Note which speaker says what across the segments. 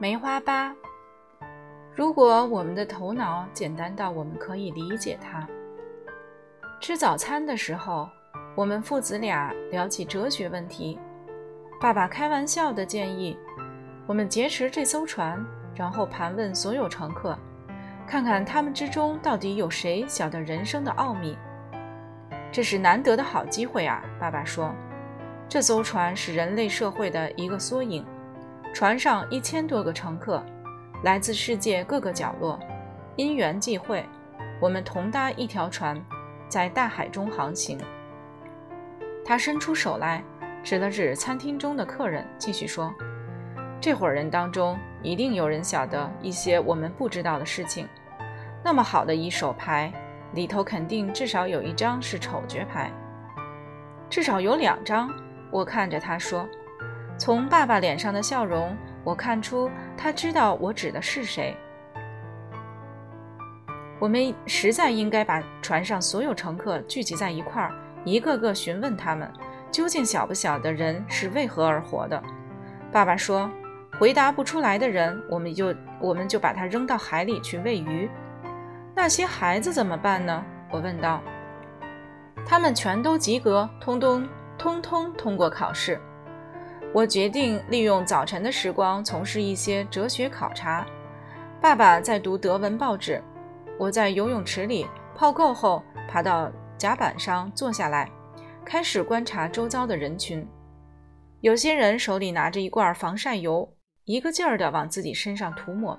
Speaker 1: 梅花八。如果我们的头脑简单到我们可以理解它。吃早餐的时候，我们父子俩聊起哲学问题。爸爸开玩笑的建议我们劫持这艘船，然后盘问所有乘客，看看他们之中到底有谁晓得人生的奥秘。这是难得的好机会啊！爸爸说：“这艘船是人类社会的一个缩影。”船上一千多个乘客，来自世界各个角落，因缘际会，我们同搭一条船，在大海中航行。他伸出手来，指了指餐厅中的客人，继续说：“这伙人当中，一定有人晓得一些我们不知道的事情。那么好的一手牌，里头肯定至少有一张是丑角牌，至少有两张。”我看着他说。从爸爸脸上的笑容，我看出他知道我指的是谁。我们实在应该把船上所有乘客聚集在一块儿，一个个询问他们，究竟晓不晓得人是为何而活的。爸爸说，回答不出来的人，我们就我们就把他扔到海里去喂鱼。那些孩子怎么办呢？我问道。他们全都及格，通通通通通过考试。我决定利用早晨的时光从事一些哲学考察。爸爸在读德文报纸，我在游泳池里泡够后，爬到甲板上坐下来，开始观察周遭的人群。有些人手里拿着一罐防晒油，一个劲儿地往自己身上涂抹；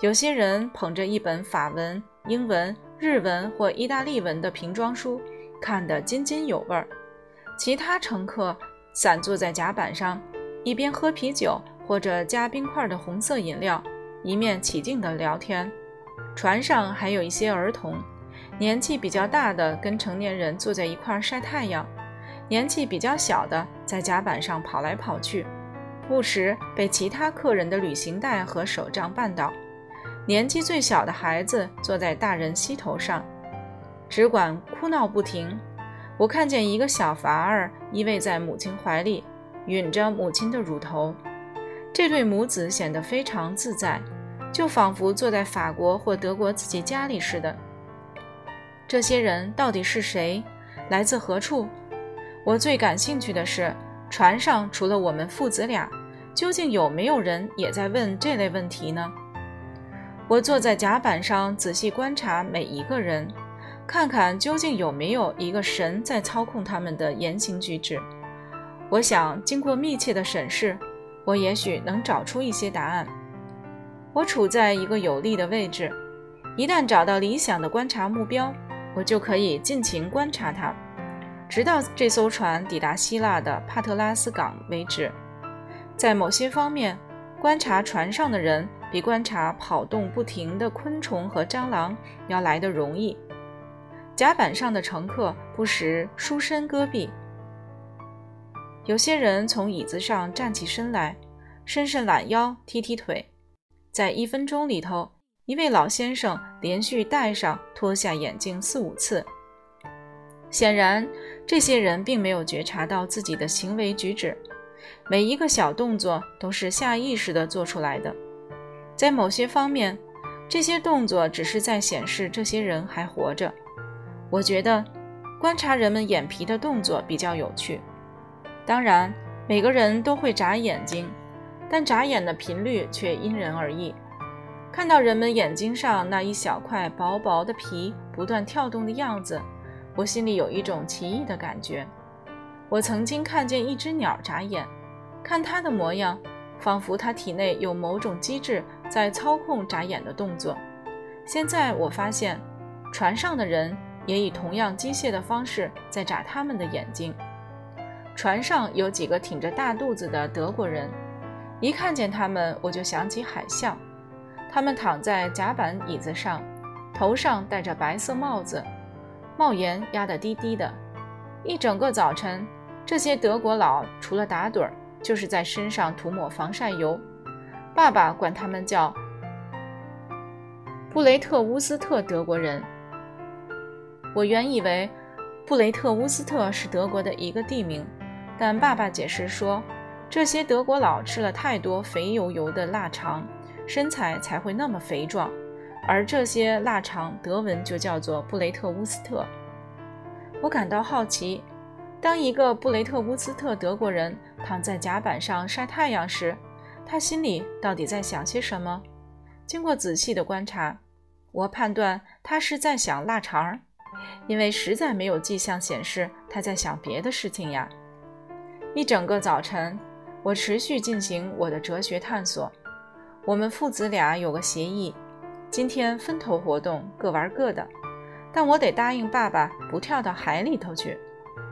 Speaker 1: 有些人捧着一本法文、英文、日文或意大利文的瓶装书，看得津津有味儿。其他乘客。散坐在甲板上，一边喝啤酒或者加冰块的红色饮料，一面起劲地聊天。船上还有一些儿童，年纪比较大的跟成年人坐在一块晒太阳，年纪比较小的在甲板上跑来跑去，不时被其他客人的旅行袋和手杖绊倒。年纪最小的孩子坐在大人膝头上，只管哭闹不停。我看见一个小娃儿依偎在母亲怀里，吮着母亲的乳头。这对母子显得非常自在，就仿佛坐在法国或德国自己家里似的。这些人到底是谁？来自何处？我最感兴趣的是，船上除了我们父子俩，究竟有没有人也在问这类问题呢？我坐在甲板上，仔细观察每一个人。看看究竟有没有一个神在操控他们的言行举止。我想，经过密切的审视，我也许能找出一些答案。我处在一个有利的位置，一旦找到理想的观察目标，我就可以尽情观察它，直到这艘船抵达希腊的帕特拉斯港为止。在某些方面，观察船上的人比观察跑动不停的昆虫和蟑螂要来得容易。甲板上的乘客不时舒伸胳臂，有些人从椅子上站起身来，伸伸懒腰，踢踢腿。在一分钟里头，一位老先生连续戴上、脱下眼镜四五次。显然，这些人并没有觉察到自己的行为举止，每一个小动作都是下意识地做出来的。在某些方面，这些动作只是在显示这些人还活着。我觉得观察人们眼皮的动作比较有趣。当然，每个人都会眨眼睛，但眨眼的频率却因人而异。看到人们眼睛上那一小块薄薄的皮不断跳动的样子，我心里有一种奇异的感觉。我曾经看见一只鸟眨眼，看它的模样，仿佛它体内有某种机制在操控眨眼的动作。现在我发现，船上的人。也以同样机械的方式在眨他们的眼睛。船上有几个挺着大肚子的德国人，一看见他们，我就想起海象。他们躺在甲板椅子上，头上戴着白色帽子，帽檐压得低低的。一整个早晨，这些德国佬除了打盹儿，就是在身上涂抹防晒油。爸爸管他们叫布雷特乌斯特德国人。我原以为布雷特乌斯特是德国的一个地名，但爸爸解释说，这些德国佬吃了太多肥油油的腊肠，身材才会那么肥壮。而这些腊肠，德文就叫做布雷特乌斯特。我感到好奇，当一个布雷特乌斯特德国人躺在甲板上晒太阳时，他心里到底在想些什么？经过仔细的观察，我判断他是在想腊肠儿，因为实在没有迹象显示他在想别的事情呀。一整个早晨，我持续进行我的哲学探索。我们父子俩有个协议。今天分头活动，各玩各的，但我得答应爸爸不跳到海里头去。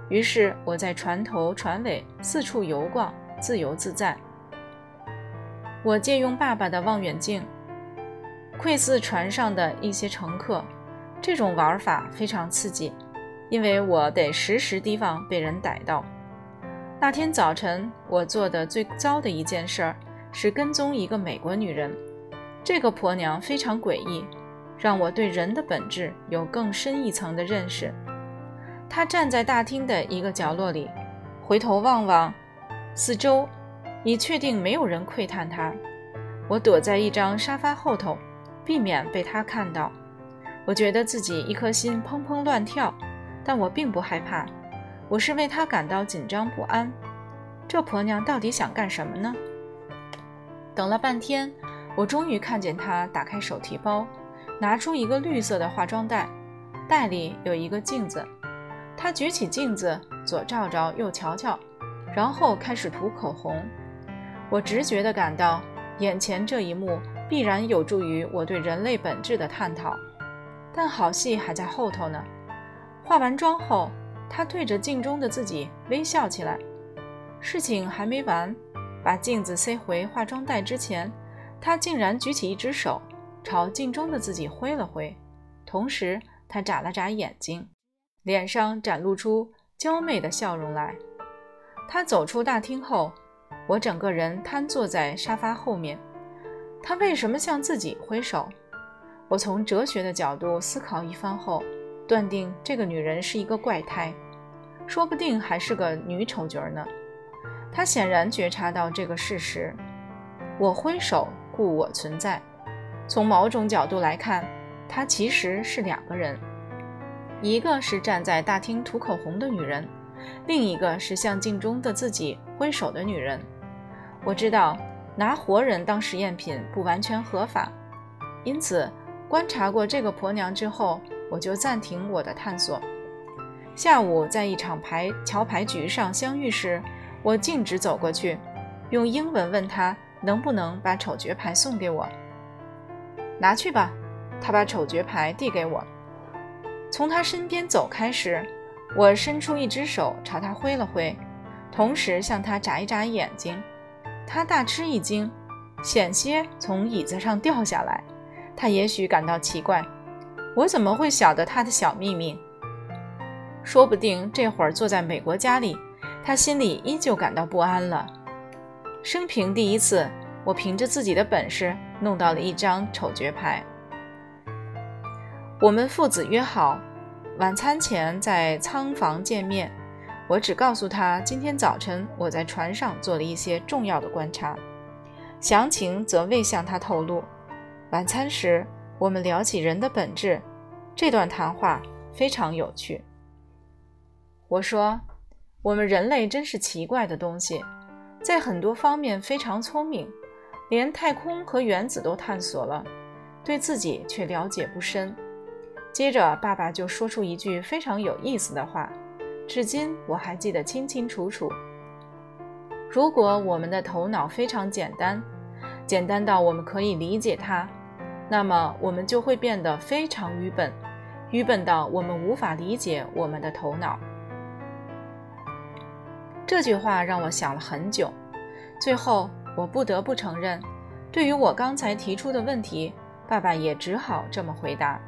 Speaker 1: 于是我在船头、船尾四处游逛，自由自在。我借用爸爸的望远镜，窥视船上的一些乘客。这种玩法非常刺激，因为我得时时提防被人逮到。那天早晨，我做的最糟的一件事儿是跟踪一个美国女人。这个婆娘非常诡异，让我对人的本质有更深一层的认识。她站在大厅的一个角落里，回头望望四周，以确定没有人窥探她。我躲在一张沙发后头，避免被她看到。我觉得自己一颗心砰砰乱跳，但我并不害怕。我是为她感到紧张不安。这婆娘到底想干什么呢？等了半天。我终于看见她打开手提包，拿出一个绿色的化妆袋，袋里有一个镜子。她举起镜子，左照照，右瞧瞧，然后开始涂口红。我直觉地感到，眼前这一幕必然有助于我对人类本质的探讨。但好戏还在后头呢。化完妆后，他对着镜中的自己微笑起来。事情还没完，把镜子塞回化妆袋之前。他竟然举起一只手，朝镜中的自己挥了挥，同时他眨了眨眼睛，脸上展露出娇媚的笑容来。他走出大厅后，我整个人瘫坐在沙发后面。他为什么向自己挥手？我从哲学的角度思考一番后，断定这个女人是一个怪胎，说不定还是个女丑角呢。她显然觉察到这个事实。我挥手。故我存在。从某种角度来看，她其实是两个人：一个是站在大厅涂口红的女人，另一个是向镜中的自己挥手的女人。我知道拿活人当实验品不完全合法，因此观察过这个婆娘之后，我就暂停我的探索。下午在一场牌桥牌局上相遇时，我径直走过去，用英文问她。能不能把丑角牌送给我？拿去吧。他把丑角牌递给我。从他身边走开时，我伸出一只手朝他挥了挥，同时向他眨一眨眼睛。他大吃一惊，险些从椅子上掉下来。他也许感到奇怪，我怎么会晓得他的小秘密？说不定这会儿坐在美国家里，他心里依旧感到不安了。生平第一次，我凭着自己的本事弄到了一张丑角牌。我们父子约好晚餐前在仓房见面。我只告诉他，今天早晨我在船上做了一些重要的观察，详情则未向他透露。晚餐时，我们聊起人的本质，这段谈话非常有趣。我说：“我们人类真是奇怪的东西。”在很多方面非常聪明，连太空和原子都探索了，对自己却了解不深。接着，爸爸就说出一句非常有意思的话，至今我还记得清清楚楚。如果我们的头脑非常简单，简单到我们可以理解它，那么我们就会变得非常愚笨，愚笨到我们无法理解我们的头脑。这句话让我想了很久，最后我不得不承认，对于我刚才提出的问题，爸爸也只好这么回答。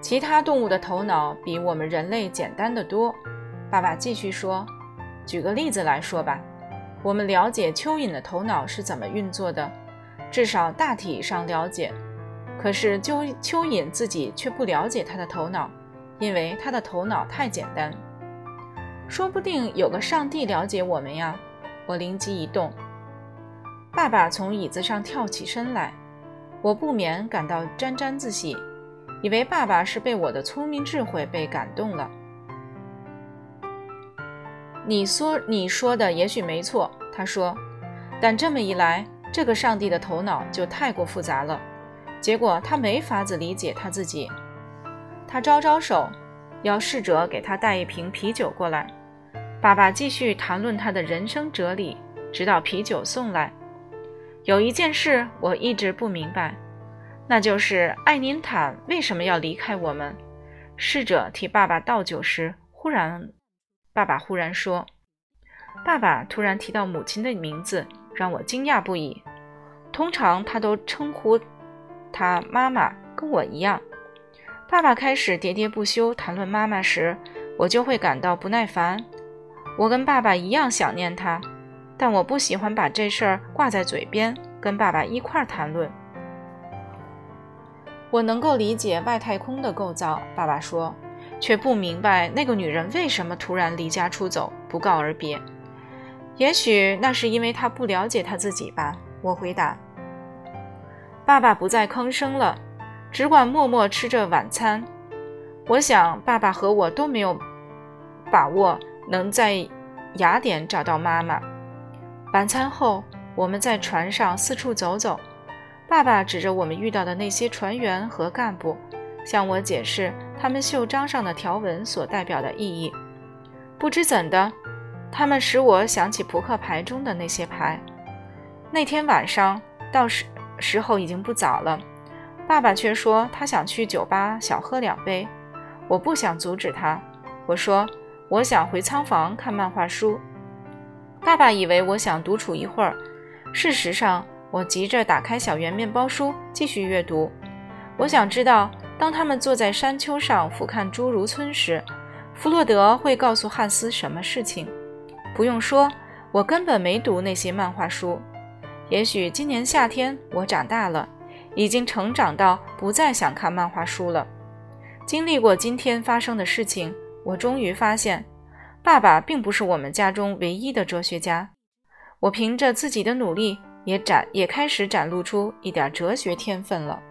Speaker 1: 其他动物的头脑比我们人类简单的多，爸爸继续说。举个例子来说吧，我们了解蚯蚓的头脑是怎么运作的，至少大体上了解，可是蚯蚯蚓自己却不了解它的头脑。因为他的头脑太简单，说不定有个上帝了解我们呀！我灵机一动，爸爸从椅子上跳起身来，我不免感到沾沾自喜，以为爸爸是被我的聪明智慧被感动了。你说你说的也许没错，他说，但这么一来，这个上帝的头脑就太过复杂了，结果他没法子理解他自己。他招招手，要侍者给他带一瓶啤酒过来。爸爸继续谈论他的人生哲理，直到啤酒送来。有一件事我一直不明白，那就是艾宁坦为什么要离开我们。侍者替爸爸倒酒时，忽然，爸爸忽然说：“爸爸突然提到母亲的名字，让我惊讶不已。通常他都称呼他妈妈，跟我一样。”爸爸开始喋喋不休谈论妈妈时，我就会感到不耐烦。我跟爸爸一样想念她，但我不喜欢把这事儿挂在嘴边，跟爸爸一块儿谈论。我能够理解外太空的构造，爸爸说，却不明白那个女人为什么突然离家出走，不告而别。也许那是因为她不了解她自己吧，我回答。爸爸不再吭声了。只管默默吃着晚餐。我想，爸爸和我都没有把握能在雅典找到妈妈。晚餐后，我们在船上四处走走。爸爸指着我们遇到的那些船员和干部，向我解释他们袖章上的条纹所代表的意义。不知怎的，他们使我想起扑克牌中的那些牌。那天晚上，到时时候已经不早了。爸爸却说他想去酒吧小喝两杯，我不想阻止他。我说我想回仓房看漫画书。爸爸以为我想独处一会儿，事实上我急着打开小圆面包书继续阅读。我想知道，当他们坐在山丘上俯瞰侏儒村时，弗洛德会告诉汉斯什么事情。不用说，我根本没读那些漫画书。也许今年夏天我长大了。已经成长到不再想看漫画书了。经历过今天发生的事情，我终于发现，爸爸并不是我们家中唯一的哲学家。我凭着自己的努力，也展也开始展露出一点哲学天分了。